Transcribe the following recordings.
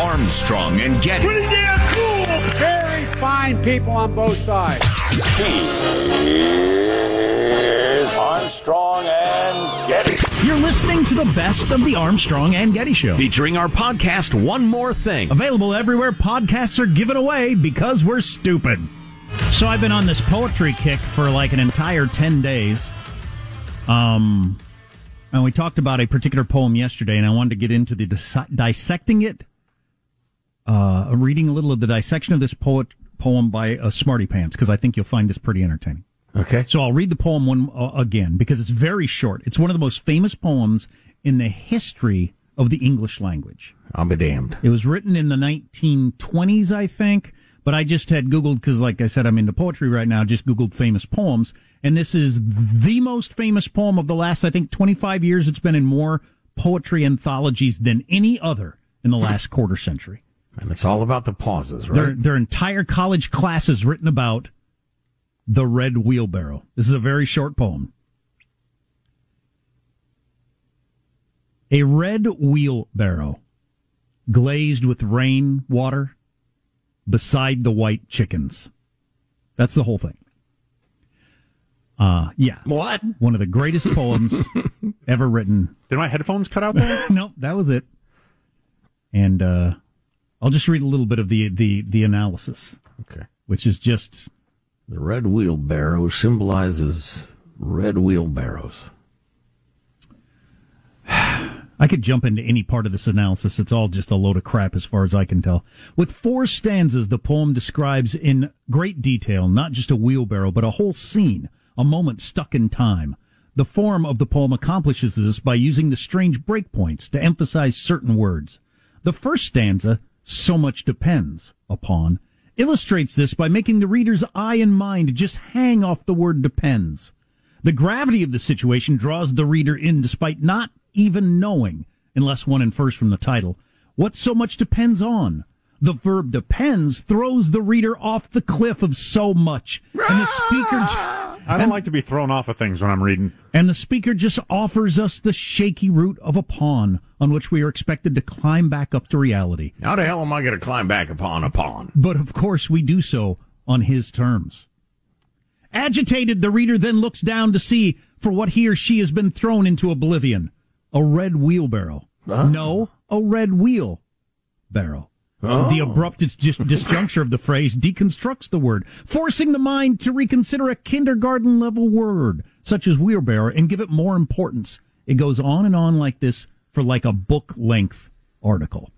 Armstrong and Getty. Pretty damn cool. Very fine people on both sides. Here's Armstrong and Getty. You're listening to the best of the Armstrong and Getty Show. Featuring our podcast, One More Thing. Available everywhere podcasts are given away because we're stupid. So I've been on this poetry kick for like an entire 10 days. Um, and we talked about a particular poem yesterday, and I wanted to get into the dis- dissecting it, uh, reading a little of the dissection of this poet poem by uh, Smarty Pants, because I think you'll find this pretty entertaining. Okay. So I'll read the poem one uh, again because it's very short. It's one of the most famous poems in the history of the English language. I'll be damned. It was written in the 1920s, I think, but I just had Googled because, like I said, I'm into poetry right now, just Googled famous poems. And this is the most famous poem of the last, I think, 25 years. It's been in more poetry anthologies than any other in the last quarter century. And it's all about the pauses, right? Their, their entire college class is written about the red wheelbarrow. This is a very short poem. A red wheelbarrow glazed with rain water beside the white chickens. That's the whole thing. Uh, yeah. What? One of the greatest poems ever written. Did my headphones cut out there? no, that was it. And, uh, I'll just read a little bit of the, the, the analysis. Okay. Which is just. The red wheelbarrow symbolizes red wheelbarrows. I could jump into any part of this analysis. It's all just a load of crap as far as I can tell. With four stanzas, the poem describes in great detail not just a wheelbarrow, but a whole scene, a moment stuck in time. The form of the poem accomplishes this by using the strange breakpoints to emphasize certain words. The first stanza, so much depends upon, illustrates this by making the reader's eye and mind just hang off the word depends. The gravity of the situation draws the reader in despite not even knowing, unless one infers from the title, what so much depends on. The verb depends throws the reader off the cliff of so much. And the speaker. I don't like to be thrown off of things when I'm reading. And the speaker just offers us the shaky root of a pawn on which we are expected to climb back up to reality. How the hell am I going to climb back upon a pawn? But of course, we do so on his terms. Agitated, the reader then looks down to see for what he or she has been thrown into oblivion. A red wheelbarrow. No, a red wheel barrow. Oh. The abrupt dis- dis- disjuncture of the phrase deconstructs the word, forcing the mind to reconsider a kindergarten level word, such as wheelbarrow, and give it more importance. It goes on and on like this for like a book length article.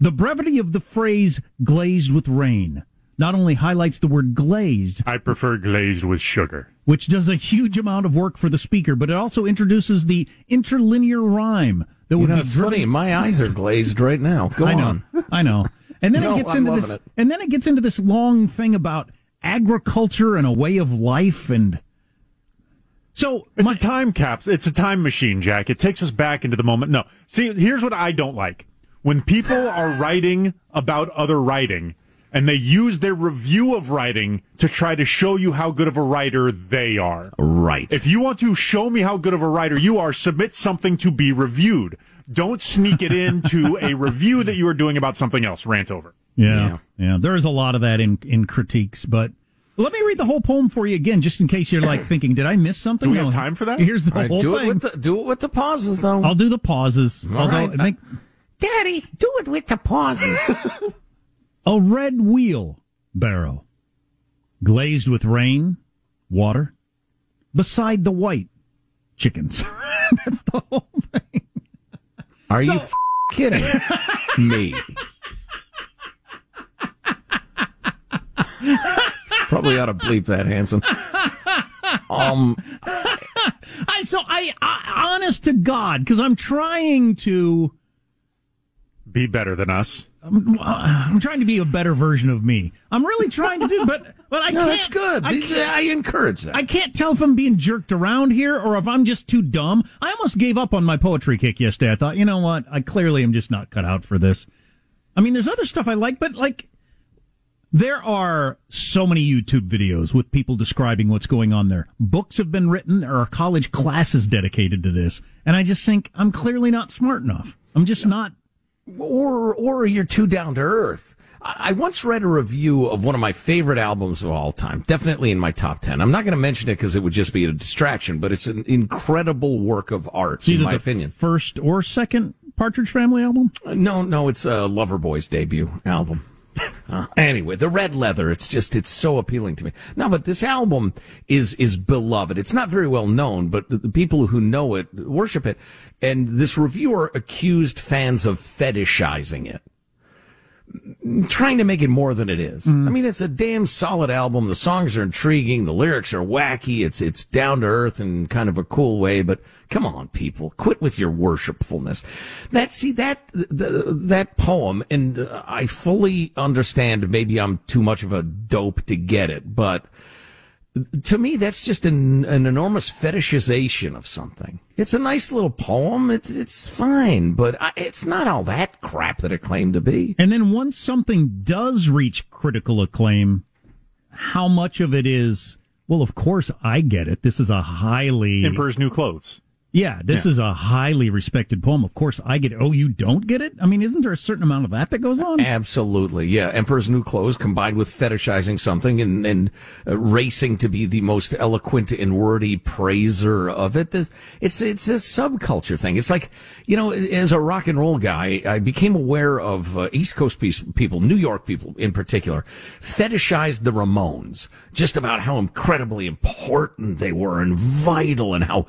The brevity of the phrase glazed with rain not only highlights the word glazed, I prefer glazed with sugar. which does a huge amount of work for the speaker, but it also introduces the interlinear rhyme that You would know, be it's driven- funny. My eyes are glazed right now. Go I know, on. I know. And then No, it gets I'm into this, it. and then it gets into this long thing about agriculture and a way of life, and so It's a time caps. It's a time machine, Jack. It takes us back into the moment. No. See, here's what I don't like. When people are writing about other writing and they use their review of writing to try to show you how good of a writer they are. Right. If you want to show me how good of a writer you are, submit something to be reviewed. Don't sneak it into a review that you are doing about something else. Rant over. Yeah, yeah. There is a lot of that in in critiques, but let me read the whole poem for you again, just in case you're like thinking, did I miss something? Do we No. have time for that? Here's the All right, whole do thing. it with the do it with the pauses though. I'll do the pauses. All Although right. make- Daddy, do it with the pauses. a red wheel barrow, glazed with rain, water, beside the white chickens. That's the whole thing. Are you f- kidding me? Probably ought to bleep that, Hanson. Um, I so I, I honest to God, because I'm trying to. Be better than us. I'm, I'm trying to be a better version of me. I'm really trying to do, but but I no, can't. No, that's good. I, I, encourage that. I can't tell if I'm being jerked around here or if I'm just too dumb. I almost gave up on my poetry kick yesterday. I thought, you know what? I clearly am just not cut out for this. I mean, there's other stuff I like, but like, there are so many YouTube videos with people describing what's going on there. Books have been written. There are college classes dedicated to this. And I just think I'm clearly not smart enough. I'm just not. Or or you're too down to earth. I once read a review of one of my favorite albums of all time, definitely in my top 10. I'm not going to mention it because it would just be a distraction, but it's an incredible work of art, It's in my the opinion. first or second Partridge Family album. No, no, it's uh, Loverboy's debut album. Uh, anyway, the red leather, it's just, it's so appealing to me. No, but this album is, is beloved. It's not very well known, but the, the people who know it worship it. And this reviewer accused fans of fetishizing it. Trying to make it more than it is. I mean, it's a damn solid album. The songs are intriguing. The lyrics are wacky. It's, it's down to earth in kind of a cool way, but come on, people, quit with your worshipfulness. That, see, that, the, that poem, and uh, I fully understand maybe I'm too much of a dope to get it, but to me, that's just an, an enormous fetishization of something. It's a nice little poem. It's, it's fine, but I, it's not all that crap that it claimed to be. And then once something does reach critical acclaim, how much of it is, well, of course I get it. This is a highly, Emperor's New Clothes. Yeah, this is a highly respected poem. Of course I get it. Oh, you don't get it? I mean, isn't there a certain amount of that that goes on? Absolutely, yeah. Emperor's New Clothes combined with fetishizing something and, and uh, racing to be the most eloquent and wordy praiser of it. This- It's, it's a subculture thing. It's like, you know, as a rock and roll guy, I became aware of uh, East Coast people, New York people in particular, fetishized the Ramones just about how incredibly important they were and vital and how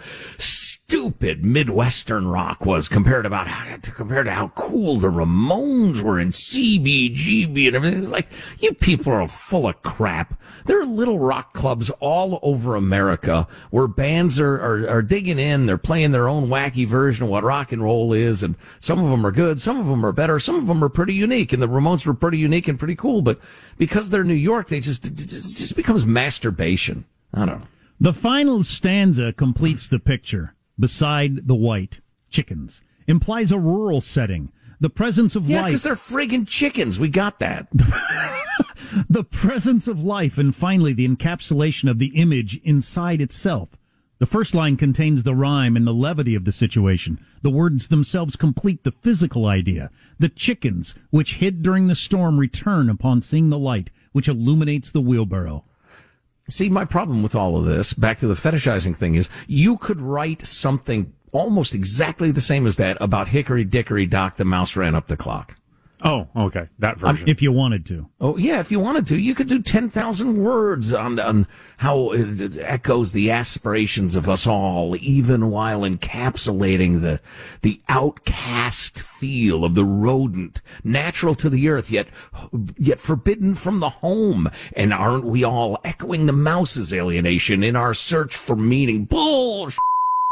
stupid Midwestern rock was compared about how, to compared to how cool the Ramones were and CBGB and everything. It's like you people are full of crap. There are little rock clubs all over America where bands are, are, are digging in. They're playing their own wacky version of what rock and roll is, and some of them are good, some of them are better, some of them are pretty unique. And the Ramones were pretty unique and pretty cool, but because they're New York, they just, just becomes masturbation. I don't know. The final stanza completes the picture. Beside the white chickens implies a rural setting. The presence of Yeah, life. because they're friggin' chickens. We got that. the presence of life, and finally the encapsulation of the image inside itself. The first line contains the rhyme and the levity of the situation. The words themselves complete the physical idea. The chickens, which hid during the storm, return upon seeing the light, which illuminates the wheelbarrow. See, my problem with all of this, back to the fetishizing thing, is you could write something almost exactly the same as that about Hickory Dickory Dock, the mouse ran up the clock. Oh, okay. That um, version. If you wanted to. Oh, yeah, if you wanted to, you could do 10,000 words on, on how it echoes the aspirations of us all, even while encapsulating the, the outcast feel of the rodent, natural to the earth, yet, yet forbidden from the home. And aren't we all echoing the mouse's alienation in our search for meaning? Bullshit!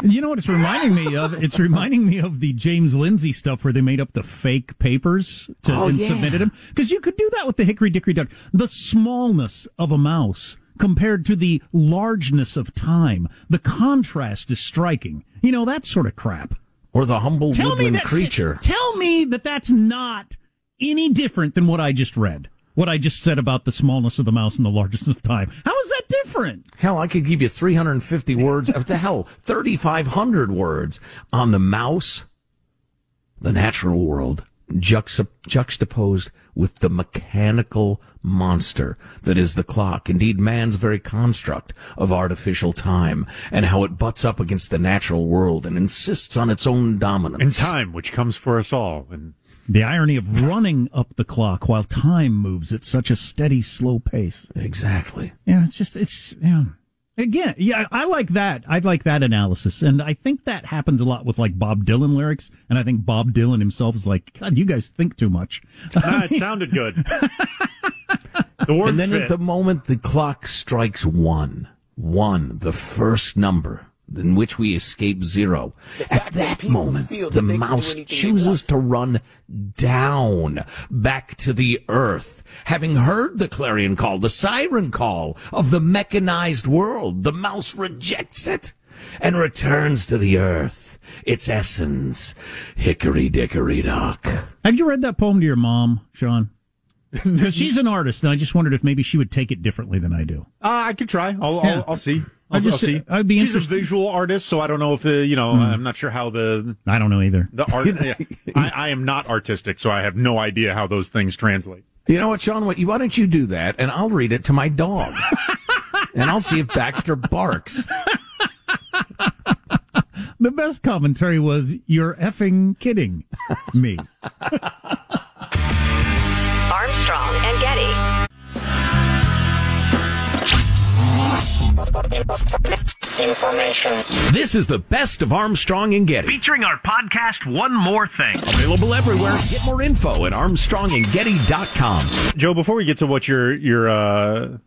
You know what it's reminding me of? It's reminding me of the James Lindsay stuff where they made up the fake papers to, Oh, and yeah. submitted them. Because you could do that with the Hickory Dickory Dock. The smallness of a mouse compared to the largeness of time. The contrast is striking. You know, that sort of crap. Or the humble Tell woodland creature. Tell me that that's not any different than what I just read. What I just said about the smallness of the mouse and the largeness of time. How is that different? Hell, I could give you 350 words, of the hell, 3,500 words on the mouse, the natural world, juxta- juxtaposed with the mechanical monster that is the clock. Indeed, man's very construct of artificial time and how it butts up against the natural world and insists on its own dominance. and time, which comes for us all. And The irony of running up the clock while time moves at such a steady, slow pace. Exactly. Yeah, it's just it's yeah. Again, yeah, I like that. I like that analysis, and I think that happens a lot with like Bob Dylan lyrics. And I think Bob Dylan himself is like, God, you guys think too much. ah, it sounded good. the words And then fit. at the moment the clock strikes one, one, the first number in which we escape zero, at that moment, the mouse chooses to run down back to the earth. Having heard the clarion call, the siren call of the mechanized world, the mouse rejects it and returns to the earth, its essence, hickory dickory dock. Have you read that poem to your mom, Sean? Because she's an artist, and I just wondered if maybe she would take it differently than I do. Uh, I could try. I'll, Yeah. I'll, I'll see. I I'll, just- I'll see. I'd be She's a visual artist, so I don't know if the you know. Hmm. I'm not sure how the I don't know either. the art. yeah. I, I am not artistic, so I have no idea how those things translate. You know what, Sean? What, why don't you do that, and I'll read it to my dog, and I'll see if Baxter barks. The best commentary was, "You're effing kidding me." Armstrong and Getty. This is the best of Armstrong and Getty. Featuring our podcast, One More Thing. Available everywhere. Get more info at armstrongandgetty.com. Joe, before we get to what your your uh,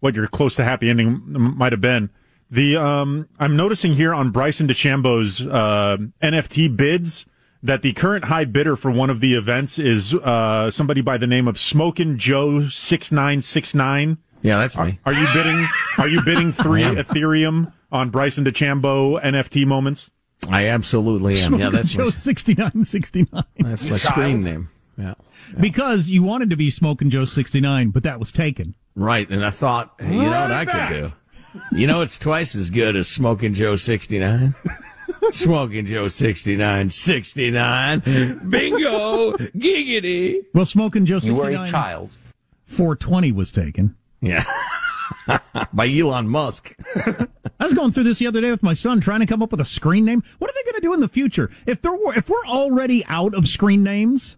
what your close to happy ending might have been, the um, I'm noticing here on Bryson DeChambeau's uh, NFT bids that the current high bidder for one of the events is uh, somebody by the name of Smokin' Joe six nine six nine. Yeah, that's me. Are you bidding? Are you bidding three Ethereum on Bryson DeChambeau NFT moments? I absolutely am. Yeah, that's my, Joe sixty nine sixty nine. that's my screen name. Yeah. Because you wanted to be smoking Joe sixty nine, but that was taken. Right, and I thought, hey, you know what I could do? You know, it's twice as good as Smoking Joe 69. Smoking Joe 69, 69. Bingo! Giggity! Well, smoking Joe sixty nine. You were a child. Four twenty was taken. Yeah. By Elon Musk. I was going through this the other day with my son, trying to come up with a screen name. What are they going to do in the future if there were if we're already out of screen names?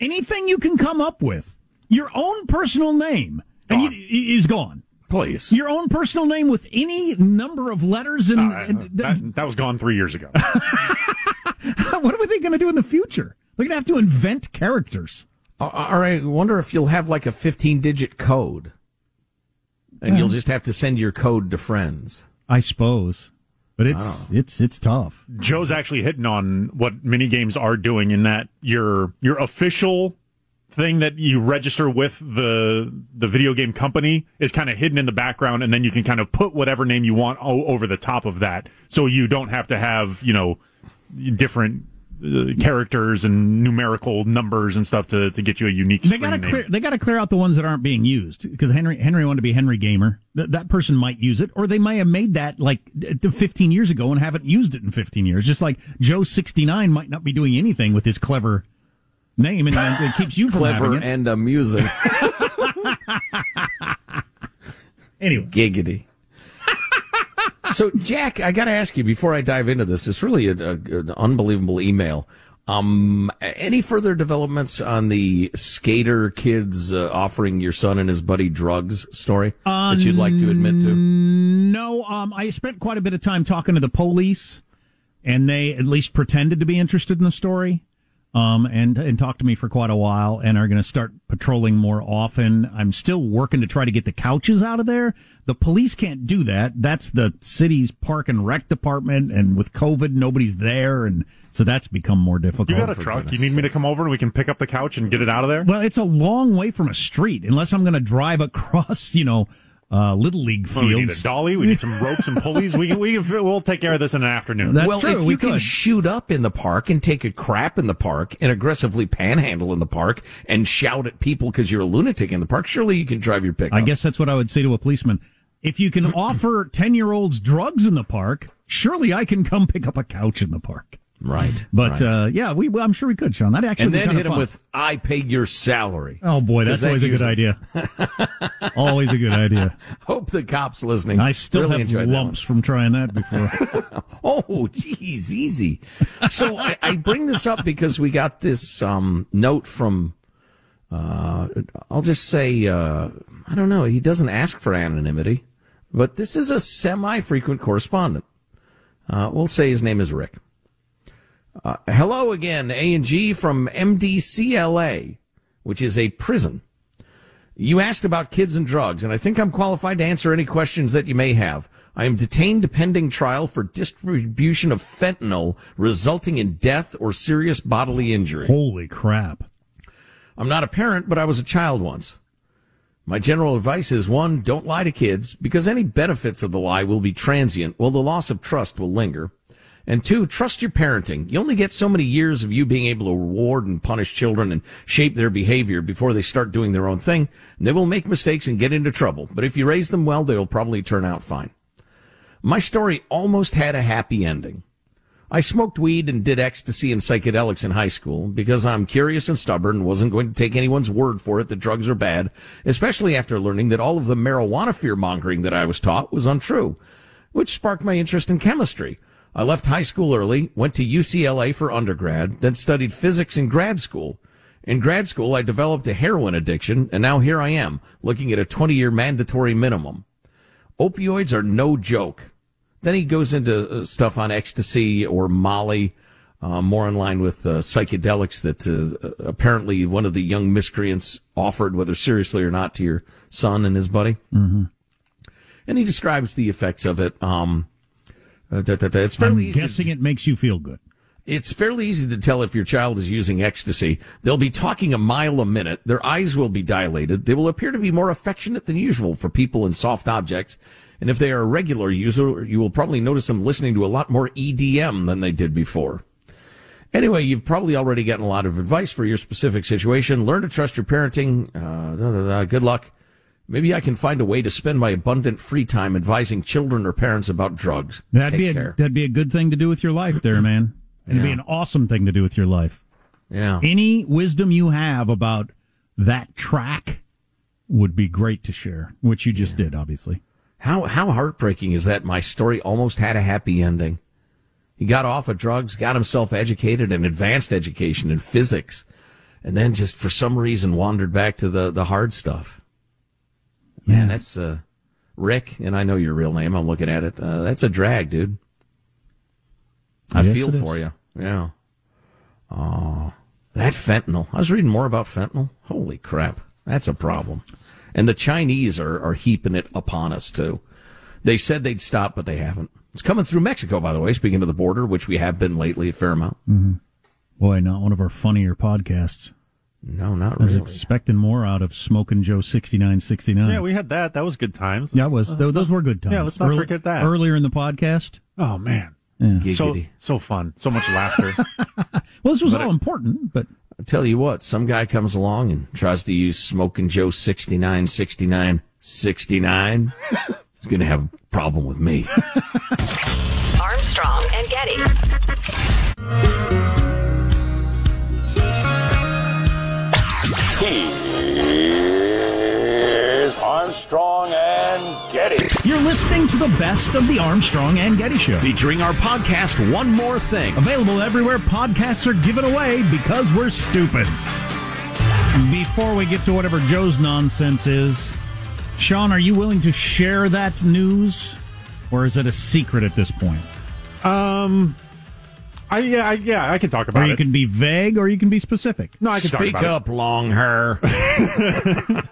Anything you can come up with, your own personal name, and you, is gone. Please. Your own personal name with any number of letters and, Uh, and that, that was gone three years ago. what are they going to do in the future? They're going to have to invent characters. Uh, uh, all right, I wonder if you'll have like a 15 digit code. And you'll just have to send your code to friends. I suppose, but it's it's it's tough. Joe's actually hitting on what mini games are doing in that your your official thing that you register with the the video game company is kind of hidden in the background and then you can kind of put whatever name you want o- over the top of that so you don't have to have you know different uh, characters and numerical numbers and stuff to, to get you a unique They got to clear. They got to clear out the ones that aren't being used because Henry Henry wanted to be Henry Gamer. That that person might use it, or they may have made that like d- d- 15 years ago and haven't used it in 15 years. Just like Joe 69 might not be doing anything with his clever name, and it keeps you from Clever it. and amusing. Anyway, Giggity. So, Jack, I got to ask you before I dive into this. It's really a, a, an unbelievable email. Um, any further developments on the skater kids uh, offering your son and his buddy drugs story that you'd like to admit to? no. Um, I spent quite a bit of time talking to the police, and they at least pretended to be interested in the story. Um, and and talk to me for quite a while, and are going to start patrolling more often. I'm still working to try to get the couches out of there. The police can't do that. That's the city's park and rec department, and with COVID, nobody's there, and so that's become more difficult. You got a truck. You need me to come over and we can pick up the couch and get it out of there? Well, it's a long way from a street, unless I'm going to drive across, you know, uh, little league Well, we need a fields. dolly. We need some ropes and pulleys. We can, we can, we'll take care of this in an afternoon. That's well, true. if we you can shoot up in the park and take a crap in the park and aggressively panhandle in the park and shout at people because you're a lunatic in the park, surely you can drive your pickup. I guess that's what I would say to a policeman. If you can offer 10 year olds drugs in the park, surely I can come pick up a couch in the park. Right. But, right. uh, yeah, we, well, I'm sure we could, Sean. That actually and then hit him with "I pay your salary." Oh boy, that's that always a good idea. always a good idea. Hope the cops listening. I still really have enjoyed that one. lumps from trying that before. Oh, geez, easy. So I, I bring this up because we got this um, note from. Uh, I'll just say uh, I don't know. He doesn't ask for anonymity, but this is a semi-frequent correspondent. Uh, we'll say his name is Rick. Uh, hello again, A and G from MDCLA, which is a prison. You asked about kids and drugs, and I think I'm qualified to answer any questions that you may have. I am detained pending trial for distribution of fentanyl resulting in death or serious bodily injury. Holy crap. I'm not a parent, but I was a child once. My general advice is one, don't lie to kids because any benefits of the lie will be transient while the loss of trust will linger. And two, trust your parenting. You only get so many years of you being able to reward and punish children and shape their behavior before they start doing their own thing. They will make mistakes and get into trouble. But if you raise them well, they'll probably turn out fine. My story almost had a happy ending. I smoked weed and did ecstasy and psychedelics in high school because I'm curious and stubborn and wasn't going to take anyone's word for it that drugs are bad, especially after learning that all of the marijuana fear mongering that I was taught was untrue, which sparked my interest in chemistry. I left high school early, went to UCLA for undergrad, then studied physics in grad school. In grad school, I developed a heroin addiction, and now here I am, looking at a 20 year mandatory minimum. Opioids are no joke. Then he goes into uh, stuff on ecstasy or Molly, uh, more in line with uh, psychedelics that uh, apparently one of the young miscreants offered, whether seriously or not, to your son and his buddy. Mm-hmm. And he describes the effects of it. Um, uh, da, da, da. It's fairly I'm easy guessing to- it makes you feel good. it's fairly easy to tell if your child is using ecstasy. They'll be talking a mile a minute. Their eyes will be dilated. They will appear to be more affectionate than usual for people and soft objects. And if they are a regular user, you will probably notice them listening to a lot more EDM than they did before. Anyway, you've probably already gotten a lot of advice for your specific situation. Learn to trust your parenting. Uh, da, da, da. Good luck. Maybe I can find a way to spend my abundant free time advising children or parents about drugs. That'd Take be a, care. that'd be a good thing to do with your life, there, man. It'd be an awesome thing to do with your life. yeah. Any wisdom you have about that track would be great to share, which you just did, obviously. How how heartbreaking is that? My story almost had a happy ending. He got off of drugs, got himself educated in advanced education in physics, and then just for some reason wandered back to the the hard stuff. Man, that's uh, Rick, and I know your real name. I'm looking at it. Uh, that's a drag, dude. I Yes, feel for is. you. Yeah. Oh, that fentanyl. I was reading more about fentanyl. Holy crap, that's a problem. And the Chinese are, are heaping it upon us too. They said they'd stop, but they haven't. It's coming through Mexico, by the way, speaking of the border, which we have been lately a fair amount. Boy, not one of our funnier podcasts. No, not really. I was really. expecting more out of Smoking Joe 6969. Yeah, we had that. That was good times. Yeah, it was. Uh, those, not- those were good times. Yeah, let's not Early- forget that. Earlier in the podcast. Oh man, Yeah. so so fun, so much laughter. Well, this was all important, but I tell you what, some guy comes along and tries to use Smoking Joe 69, 69, 69. He's going to have a problem with me. Armstrong and Getty. You're listening to the best of the Armstrong and Getty Show. Featuring our podcast, One More Thing. available everywhere podcasts are given away because we're stupid. Before we get to whatever Joe's nonsense is, Sean, are you willing to share that news? Or is it a secret at this point? um, I yeah I, yeah I can talk about it. Or you it. can be vague or you can be specific. no, I can talk Speak about it. up, long hair.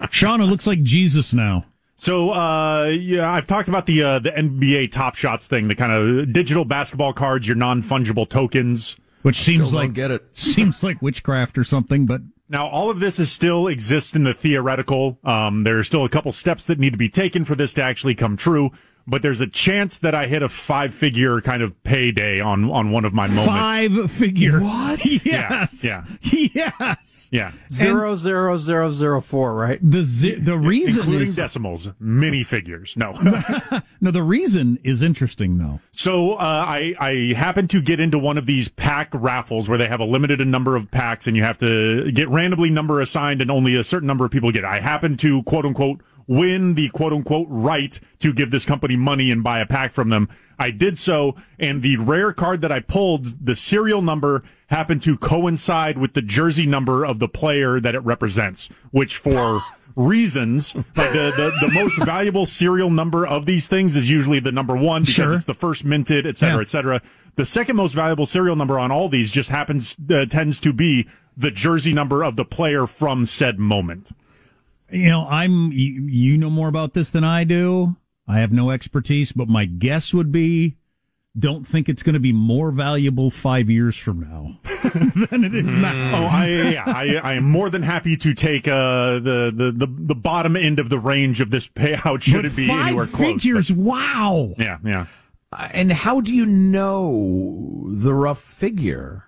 Sean, it looks like Jesus now. So, uh, yeah, I've talked about the uh, the NBA Top Shots thing, the kind of digital basketball cards, your non fungible tokens. Which seems like get it. seems like witchcraft or something, but Now, all of this is still exists in the theoretical. Um, there are still a couple steps that need to be taken for this to actually come true. But there's a chance that I hit a five figure kind of payday on on one of my moments. five figure. What? Yeah, Yes. yeah. Yes. Yeah, Zero zero zero zero four, right? The zi- the reason including is decimals, mini figures. No. no. The reason is interesting though. So uh, I I happened to get into one of these pack raffles where they have a limited number of packs and you have to get randomly number assigned and only a certain number of people get. it. I happened to quote unquote win the quote unquote right to give this company money and buy a pack from them. I did so, and the rare card that I pulled, the serial number happened to coincide with the jersey number of the player that it represents, which for reasons like the, the, the most valuable serial number of these things is usually the number one because Sure. it's the first minted, et cetera, Yeah. et cetera. The second most valuable serial number on all these just happens uh, tends to be the jersey number of the player from said moment. You know, I'm you, you know more about this than I do. I have no expertise, but my guess would be don't think it's going to be more valuable 5 years from now than it is now. Oh, I yeah, I, I am more than happy to take uh, the, the the the bottom end of the range of this payout. Should But it be five anywhere close? figures, wow. but- yeah, yeah. and how do you know the rough figure?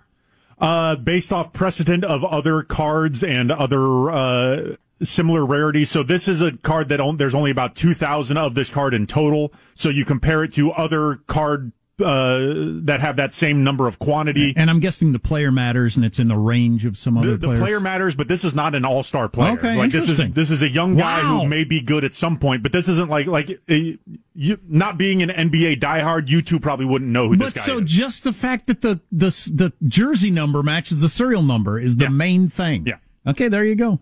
Uh, based off precedent of other cards and other uh, similar rarity. So this is a card that on, there's only about 2,000 of this card in total. So you compare it to other card uh, that have that same number of quantity. And I'm guessing the player matters, and it's in the range of some other The, the players. player matters, but this is not an all-star player. Okay, like this is this is a young guy Wow. who may be good at some point, but this isn't like like uh, you not being an NBA diehard. You two probably wouldn't know who this But guy so is. just the fact that the the the jersey number matches the serial number is the Yeah. main thing. Yeah. Okay, there you go.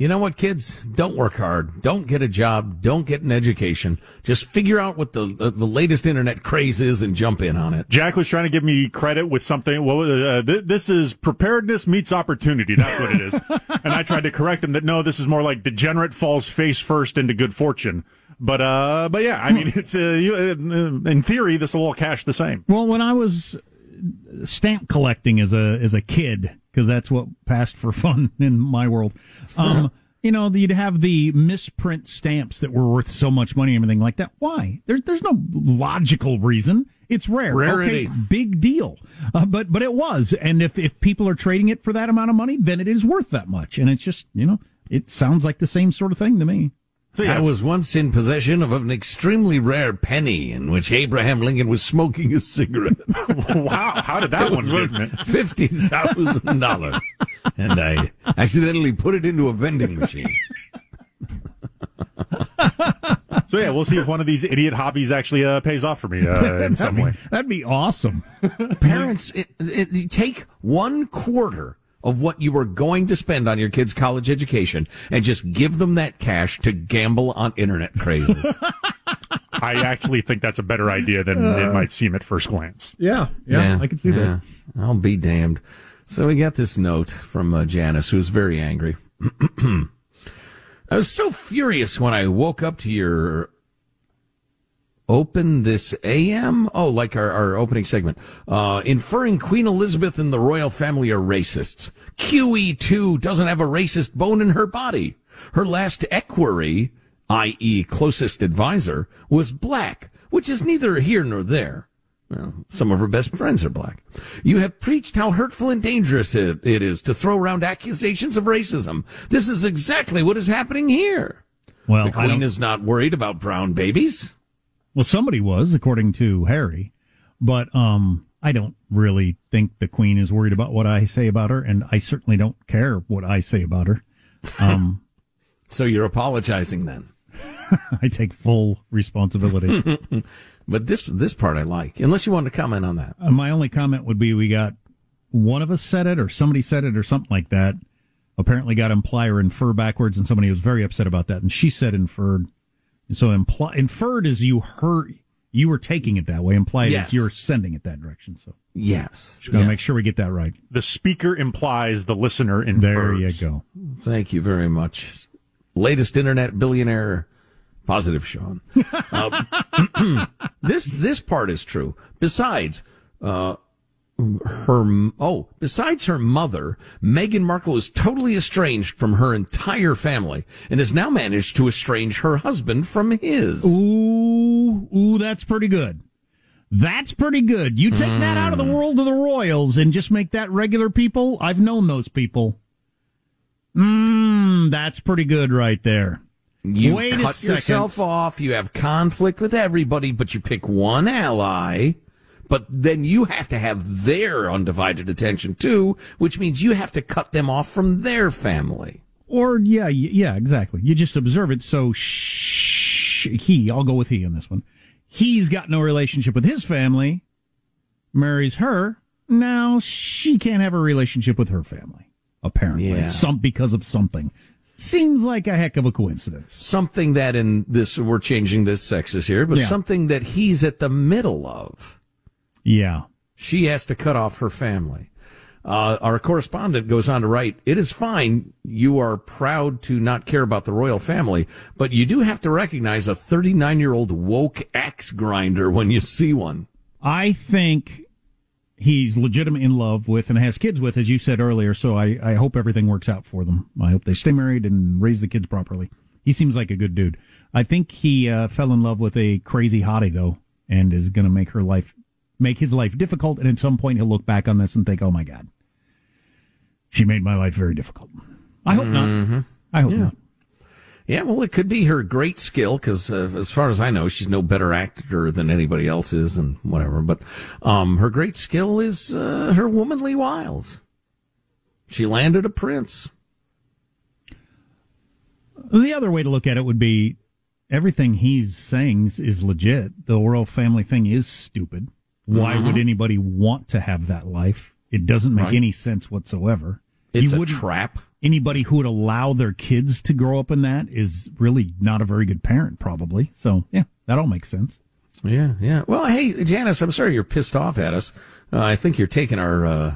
You know what, kids? Don't work hard. Don't get a job. Don't get an education. Just figure out what the the, the latest internet craze is and jump in on it. Jack was trying to give me credit with something. Well, uh, th- this is preparedness meets opportunity. That's what it is. and I tried to correct him that no, this is more like degenerate falls face first into good fortune. But uh, but yeah, I mean, it's uh, you, uh, in theory, this will all cash the same. Well, when I was stamp collecting as a as a kid, because that's what passed for fun in my world. Um, you know, you'd have the misprint stamps that were worth so much money and everything like that. Why? There's there's no logical reason. It's rare. Rarity. Okay, big deal. Uh, but but it was, and if if people are trading it for that amount of money, then it is worth that much. And it's just you know, it sounds like the same sort of thing to me. So yeah, I was once in possession of an extremely rare penny in which Abraham Lincoln was smoking a cigarette. wow, how did that one work? worth fifty thousand dollars, and I accidentally put it into a vending machine. So yeah, we'll see if one of these idiot hobbies actually uh, pays off for me uh, in some way. That'd be awesome. Parents, it, it, take one quarter of what you are going to spend on your kids' college education and just give them that cash to gamble on internet crazes. I actually think that's a better idea than it might seem at first glance. Yeah, yeah, I can see that. I'll be damned. So we got this note from uh, Janice, who's very angry. I was so furious when I woke up to your open this AM. Oh, like our, our opening segment, uh, inferring Queen Elizabeth and the royal family are racists. QE2 doesn't have a racist bone in her body. Her last equerry, i.e. closest advisor, was black, which is neither here nor there. Well, some of her best friends are black. You have preached how hurtful and dangerous it, it is to throw around accusations of racism. This is exactly what is happening here. Well, The queen is not worried about brown babies. Well, somebody was, according to Harry, but um, I don't really think the Queen is worried about what I say about her, and I certainly don't care what I say about her. Um, So you're apologizing then. I take full responsibility. But this this part I like. Unless you want to comment on that. Uh, my only comment would be we got one of us said it, or somebody said it, or something like that. Apparently, got imply or infer backwards, and somebody was very upset about that. And she said inferred. So imply, inferred is you heard you were taking it that way. Implied Yes. is you're sending it that direction. So Yes. just gotta Yeah. make sure we get that right. The speaker implies the listener infers. There you go. Thank you very much. Latest internet billionaire, positive Sean. Uh, this this part is true. Besides, uh, her oh, besides her mother, Meghan Markle is totally estranged from her entire family and has now managed to estrange her husband from his. Ooh, ooh, that's pretty good. That's pretty good. You take that out of the hmm. world of the royals and just make that regular people. I've known those people. Mmm, that's pretty good right there. You Wait cut yourself off. You have conflict with everybody, but you pick one ally. But then you have to have their undivided attention too, which means you have to cut them off from their family. Or yeah, yeah, exactly. You just observe it. So shh, he, I'll go with he on this one. He's got no relationship with his family. Marries her. Now she can't have a relationship with her family. Apparently, Yeah. some because of something. Seems like a heck of a coincidence. Something that in this, we're changing this sexes here, but Yeah. something that he's at the middle of. Yeah. She has to cut off her family. Uh, our correspondent goes on to write, it is fine. You are proud to not care about the royal family, but you do have to recognize a 39 year old woke axe grinder when you see one. I think he's legitimate in love with and has kids with, as you said earlier. So I, I hope everything works out for them. I hope they stay married and raise the kids properly. He seems like a good dude. I think he uh, fell in love with a crazy hottie though, and is going to make her life, make his life difficult. And at some point, he'll look back on this and think, "Oh my God, she made my life very difficult." I hope not. I hope not. Yeah, well, it could be her great skill because, uh, as far as I know, she's no better actor than anybody else is, and whatever. But um, her great skill is uh, her womanly wiles. She landed a prince. The other way to look at it would be everything he's saying is legit. The royal family thing is stupid. Why would anybody want to have that life? It doesn't make Right. any sense whatsoever. It's You a trap. Anybody who would allow their kids to grow up in that is really not a very good parent, probably. So, yeah, that all makes sense. Yeah, yeah. Well, hey, Janice, I'm sorry you're pissed off at us. Uh, I think you're taking our uh,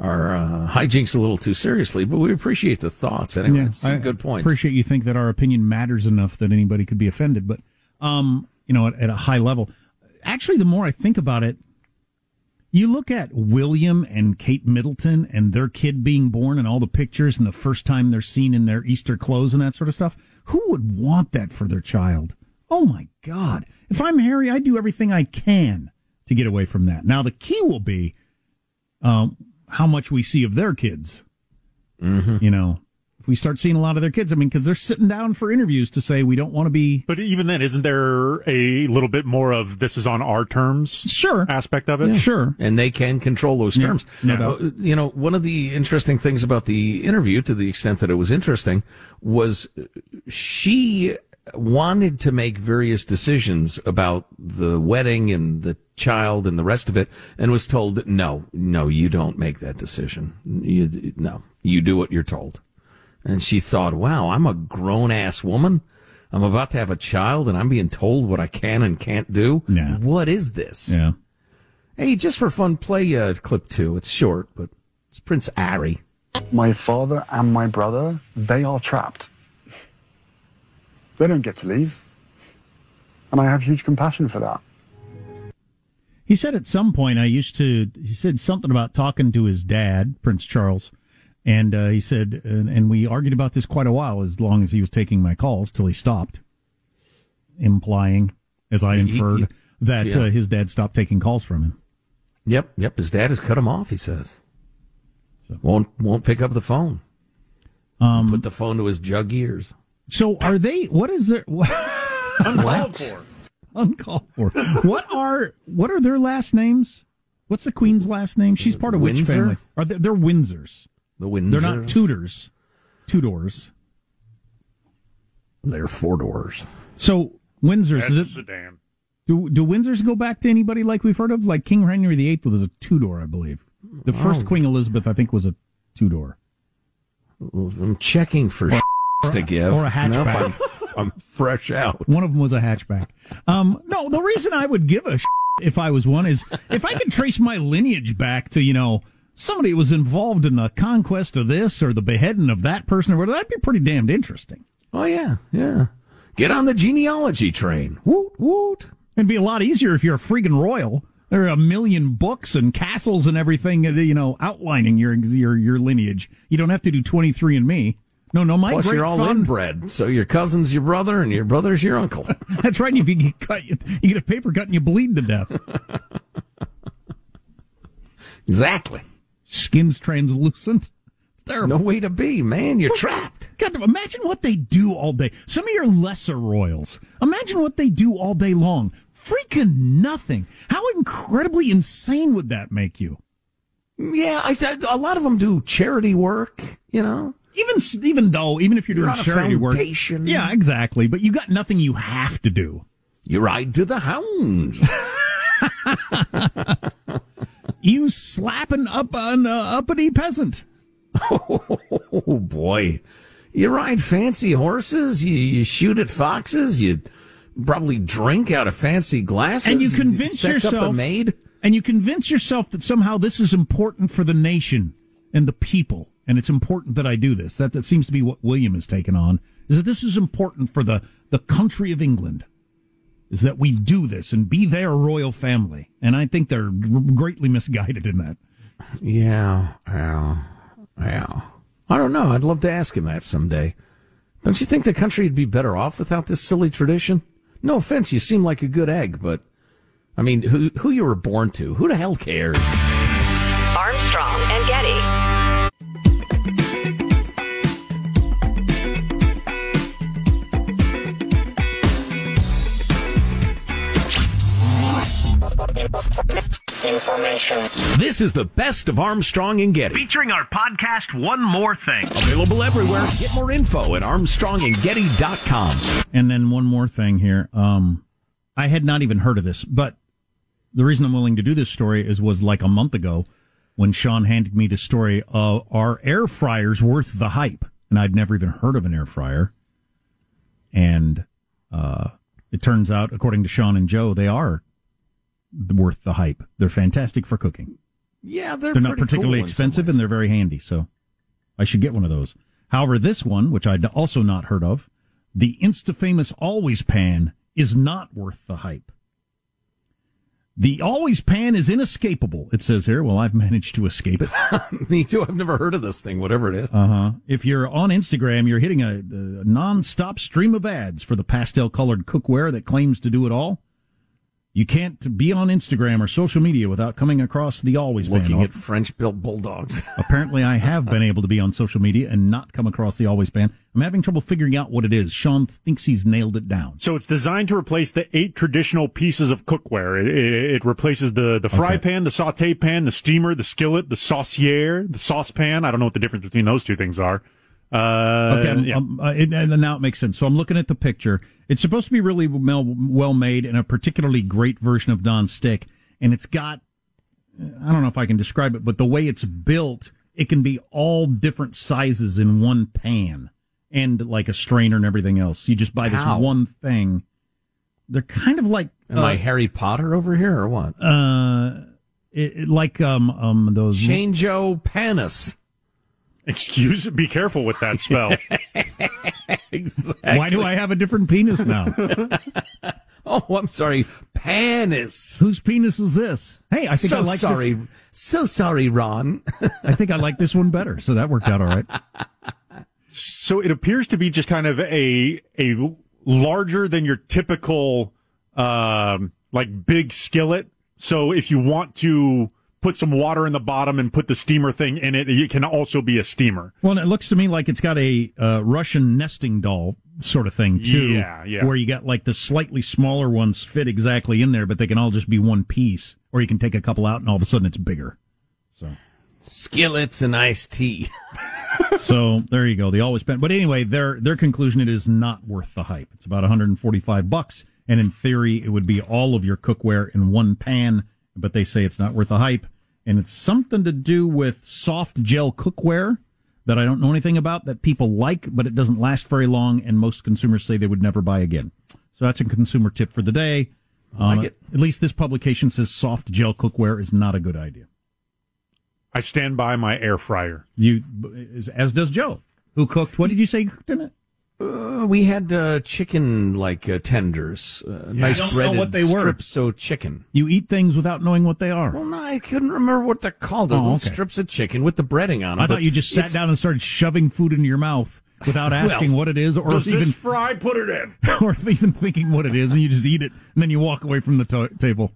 our uh, hijinks a little too seriously, but we appreciate the thoughts anyway. Some I good points. Appreciate you think that our opinion matters enough that anybody could be offended, but um, you know, at, at a high level, actually, the more I think about it, you look at William and Kate Middleton and their kid being born and all the pictures and the first time they're seen in their Easter clothes and that sort of stuff. Who would want that for their child? Oh my God. If I'm Harry, I do everything I can to get away from that. Now, the key will be um, how much we see of their kids. You know, if we start seeing a lot of their kids, I mean, because they're sitting down for interviews to say we don't want to be. But even then, isn't there a little bit more of this is on our terms Sure. aspect of it? Sure. and they can control those terms. no doubt. Uh, You know, one of the interesting things about the interview, to the extent that it was interesting, was uh, she wanted to make various decisions about the wedding and the child and the rest of it, and was told, "No, no, you don't make that decision. You no, you do what you're told." And she thought, "Wow, I'm a grown ass woman." I'm about to have a child and I'm being told what I can and can't do. Yeah. What is this? Yeah. Hey, just for fun, play uh, clip two. It's short, but it's Prince Harry. My father and my brother, they are trapped. They don't get to leave. And I have huge compassion for that. He said at some point, I used to, he said something about talking to his dad, Prince Charles. And uh, he said, and, and we argued about this quite a while as long as he was taking my calls till he stopped, implying, as I inferred, he- that yeah. uh, his dad stopped taking calls from him. Yep, yep. His dad has cut him off. He says, won't won't pick up the phone. Um, Put the phone to his jug ears. So are they, what is their, what, Uncalled for. uncalled for? What are, what are their last names? What's the queen's last name? She's part of which family? Are they, they're Windsors. The Windsors. They're not Tudors. Tudors. They're four doors. So Windsors, That's a is it, sedan. do do Windsors go back to anybody like we've heard of? Like King Henry VIII was a two door, I believe. The first Oh. Queen Elizabeth, I think, was a two door. I'm checking for to give. or a hatchback. Nope, I'm, I'm fresh out. One of them was a hatchback. Um, no, the reason I would give a if I was one is if I could trace my lineage back to you know somebody was involved in the conquest of this or the beheading of that person or whatever. That'd be pretty damned interesting. Oh yeah, yeah. Get on the genealogy train. Woot woot. It'd be a lot easier if you're a freaking royal. There are a million books and castles and everything, uh, you know, outlining your your your lineage. You don't have to do twenty three and me. No, no, my Plus, you're all fun- inbred, so your cousin's your brother and your brother's your uncle. That's right. If you get cut, you, you get a paper cut and you bleed to death. exactly. Skin's translucent. There's. No way to be, man. You're trapped. God, imagine what they do all day. Some of your lesser royals. Imagine what they do all day long. Freaking nothing. How incredibly insane would that make you? Yeah, I said a lot of them do charity work. You know, Even even though, even if you're, You're doing charity work, yeah, exactly. But you got nothing you have to do. you ride to the hounds. You slapping up an uh, uppity peasant. oh boy, you ride fancy horses. You, you shoot at foxes. You probably drink out of fancy glasses. And you convince up the yourself- maid. and you convince yourself that somehow this is important for the nation and the people, and it's important that I do this. That that seems to be what William has taken on. Is that this is important for the the country of England? Is that we do this and be their royal family? And I think they're greatly misguided in that. Yeah, yeah, yeah. I don't know. I'd love to ask him that someday. Don't you think the country would be better off without this silly tradition? No offense, you seem like a good egg, but I mean, who who you were born to? Who the hell cares? Armstrong and Getty. Information. This is the best of Armstrong and Getty. Featuring our podcast, One More Thing. Available everywhere. Get more info at armstrongandgetty.com. And then one more thing here. Um, I had not even heard of this, but the reason I'm willing to do this story is was like a month ago when Sean handed me the story of are air fryers worth the hype? And I'd never even heard of an air fryer. And uh, it turns out, according to Sean and Joe, they are worth the hype. They're fantastic for cooking. Yeah, they're, They're not particularly cool expensive and they're very handy. So I should get one of those. However, this one, which I'd also not heard of, the insta famous Always Pan is not worth the hype. The Always Pan is inescapable, it says here. Well, I've managed to escape it. Me too. I've never heard of this thing, whatever it is. Uh huh. If you're on Instagram, you're hitting a, a non-stop stream of ads for the pastel-colored cookware that claims to do it all. You can't be on Instagram or social media without coming across the Always Pan. Looking at French built bulldogs. Apparently, I have been able to be on social media and not come across the Always Pan. I'm having trouble figuring out what it is. Sean thinks he's nailed it down. So it's designed to replace the eight traditional pieces of cookware. It, it, it replaces the, the fry Okay. pan, the saute pan, the steamer, the skillet, the saucier, the saucepan. I don't know what the difference between those two things are. Uh, Okay, I'm- yeah. um, uh, it, and now it makes sense. So I'm looking at the picture. It's supposed to be really well, well made and a particularly great version of non-stick. And it's got, I don't know if I can describe it, but the way it's built, it can be all different sizes in one pan and like a strainer and everything else. You just buy this How? one thing. They're kind of like, Am uh, I Harry Potter over here or what? uh, it, it- like, um, um, those. Chango Panis. Excuse, be careful with that spell. Exactly. Why do I have a different penis now? Oh, I'm sorry. Panis. Whose penis is this? Hey, I think so I like sorry. This, So sorry, Ron. I think I like this one better. So that worked out all right. so it appears to be just kind of a a larger than your typical um like big skillet. So if you want to put some water in the bottom and put the steamer thing in it, it can also be a steamer. Well, and it looks to me like it's got a uh, Russian nesting doll sort of thing too. Yeah, yeah. Where you got like the slightly smaller ones fit exactly in there, but they can all just be one piece, or you can take a couple out and all of a sudden it's bigger. So, Skillets and iced tea. so there you go. They always spend, but anyway, their their conclusion it is not worth the hype. It's about 145 bucks, and in theory, it would be all of your cookware in one pan. But they say it's not worth the hype, and it's something to do with soft gel cookware that I don't know anything about that people like, but it doesn't last very long, and most consumers say they would never buy again. So that's a consumer tip for the day. Um, like it. At least this publication says soft gel cookware is not a good idea. I stand by my air fryer. You, as does Joe, who cooked. What did you say you cooked in it? Uh, we had uh, chicken like uh, tenders, uh, nice don't know breaded what they were. strips of chicken. You eat things without knowing what they are. Well, no, I couldn't remember what they're called. They're Oh, little okay. strips of chicken with the breading on them. I thought you just sat down and started shoving food into your mouth without asking what it is, or Does even, this fry put it in? or even thinking what it is, and you just eat it, and then you walk away from the to- table.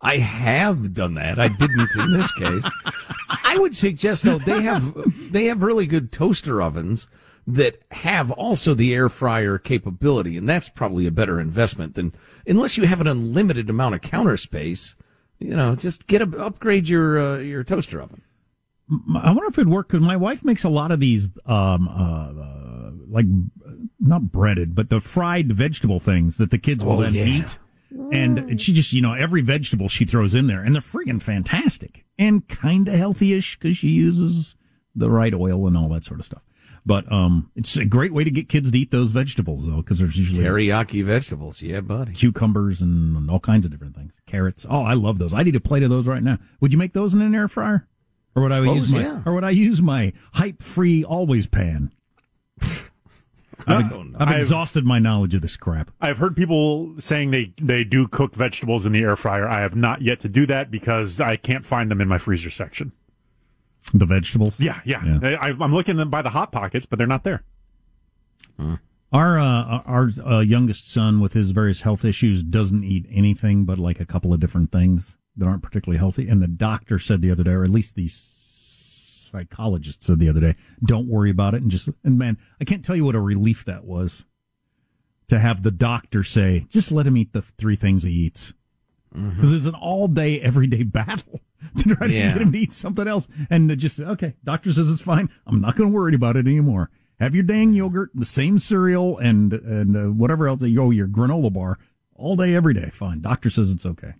I have done that. I didn't in this case. I would suggest though they have they have really good toaster ovens that have also the air fryer capability, and that's probably a better investment than unless you have an unlimited amount of counter space. You know, just get a, upgrade your uh, your toaster oven. I wonder if it'd work because my wife makes a lot of these, um, uh, uh, like not breaded, but the fried vegetable things that the kids will Oh, then yeah. eat. And she just, you know, every vegetable she throws in there, and they're friggin' fantastic and kind of healthy-ish because she uses the right oil and all that sort of stuff. But um, it's a great way to get kids to eat those vegetables, though, because there's usually Teriyaki vegetables, yeah, buddy. cucumbers and all kinds of different things. Carrots. Oh, I love those. I need a plate of those right now. Would you make those in an air fryer? Or would I Suppose, use my yeah. or would I use my hype free always pan? I don't know. I've I've- exhausted my knowledge of this crap. I've heard people saying they, they do cook vegetables in the air fryer. I have not yet to do that because I can't find them in my freezer section. The vegetables. Yeah, yeah. Yeah. I, I'm looking them by the hot pockets, but they're not there. Our uh, our uh, youngest son with his various health issues doesn't eat anything but like a couple of different things that aren't particularly healthy. And the doctor said the other day, or at least the psychologist said the other day, don't worry about it. And just and man, I can't tell you what a relief that was to have the doctor say, just let him eat the three things he eats. Because it's an all day, everyday battle to try to Yeah. get him to eat something else. And to just okay, doctor says it's fine. I'm not going to worry about it anymore. Have your dang yogurt, the same cereal, and and uh, whatever else that you go, your granola bar, all day, every day. Fine. Doctor says it's okay.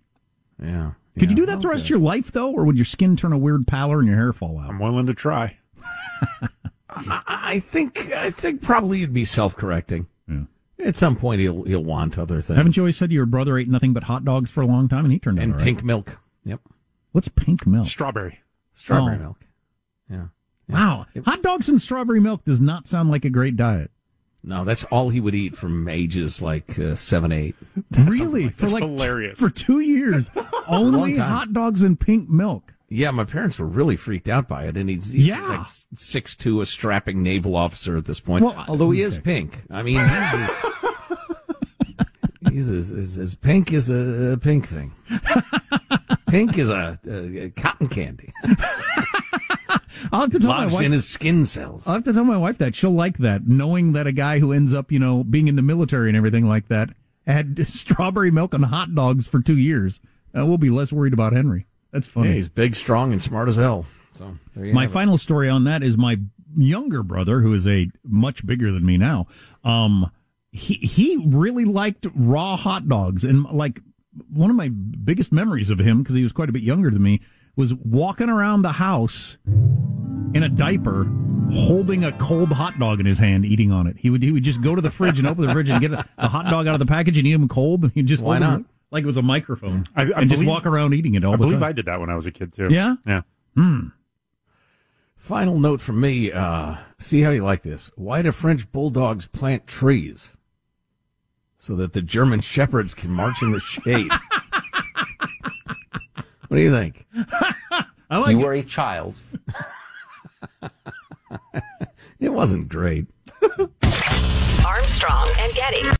Yeah. Could you do that the rest of your life though, or would your skin turn a weird pallor and your hair fall out? I'm willing to try. I, I think I think probably you'd be self correcting. Yeah. At some point, he'll he'll want other things. Haven't you always said your brother ate nothing but hot dogs for a long time, and he turned out and all right? pink milk. Yep. What's pink milk? Strawberry. Strawberry Oh. milk. Yeah. Wow, hot dogs and strawberry milk does not sound like a great diet. No, that's all he would eat from ages like uh, seven, eight. really, for That's like hilarious. for two years, only hot dogs and pink milk. Yeah, my parents were really freaked out by it, and he's, he's Yeah. like six two, a strapping naval officer at this point. Well, although he is pink, I mean, he's as, as, as, pink as a, a pink thing. Pink is a, a, a cotton candy I'll have to tell my wife. in his skin cells. I'll have to tell my wife that she'll like that, knowing that a guy who ends up, you know, being in the military and everything like that had strawberry milk and hot dogs for two years. Uh, we'll be less worried about Henry. That's funny. Yeah, he's big, strong, and smart as hell. So there you My have it. final story on that is my younger brother, who is a much bigger than me now. Um, he he really liked raw hot dogs, and like one of my biggest memories of him, because he was quite a bit younger than me, was walking around the house in a diaper, holding a cold hot dog in his hand, eating on it. He would he would just go to the fridge and open the fridge and get a, a hot dog out of the package and eat them cold, and he'd just Why not? them like it was a microphone, I- I and just walk around eating it all I the believe time. I did that when I was a kid too. Yeah? Yeah. Final note from me. Uh, see how you like this. Why do French bulldogs plant trees? So that the German shepherds can march in the shade. what do you think? I like You it. were a child. It wasn't great. Armstrong and Getty.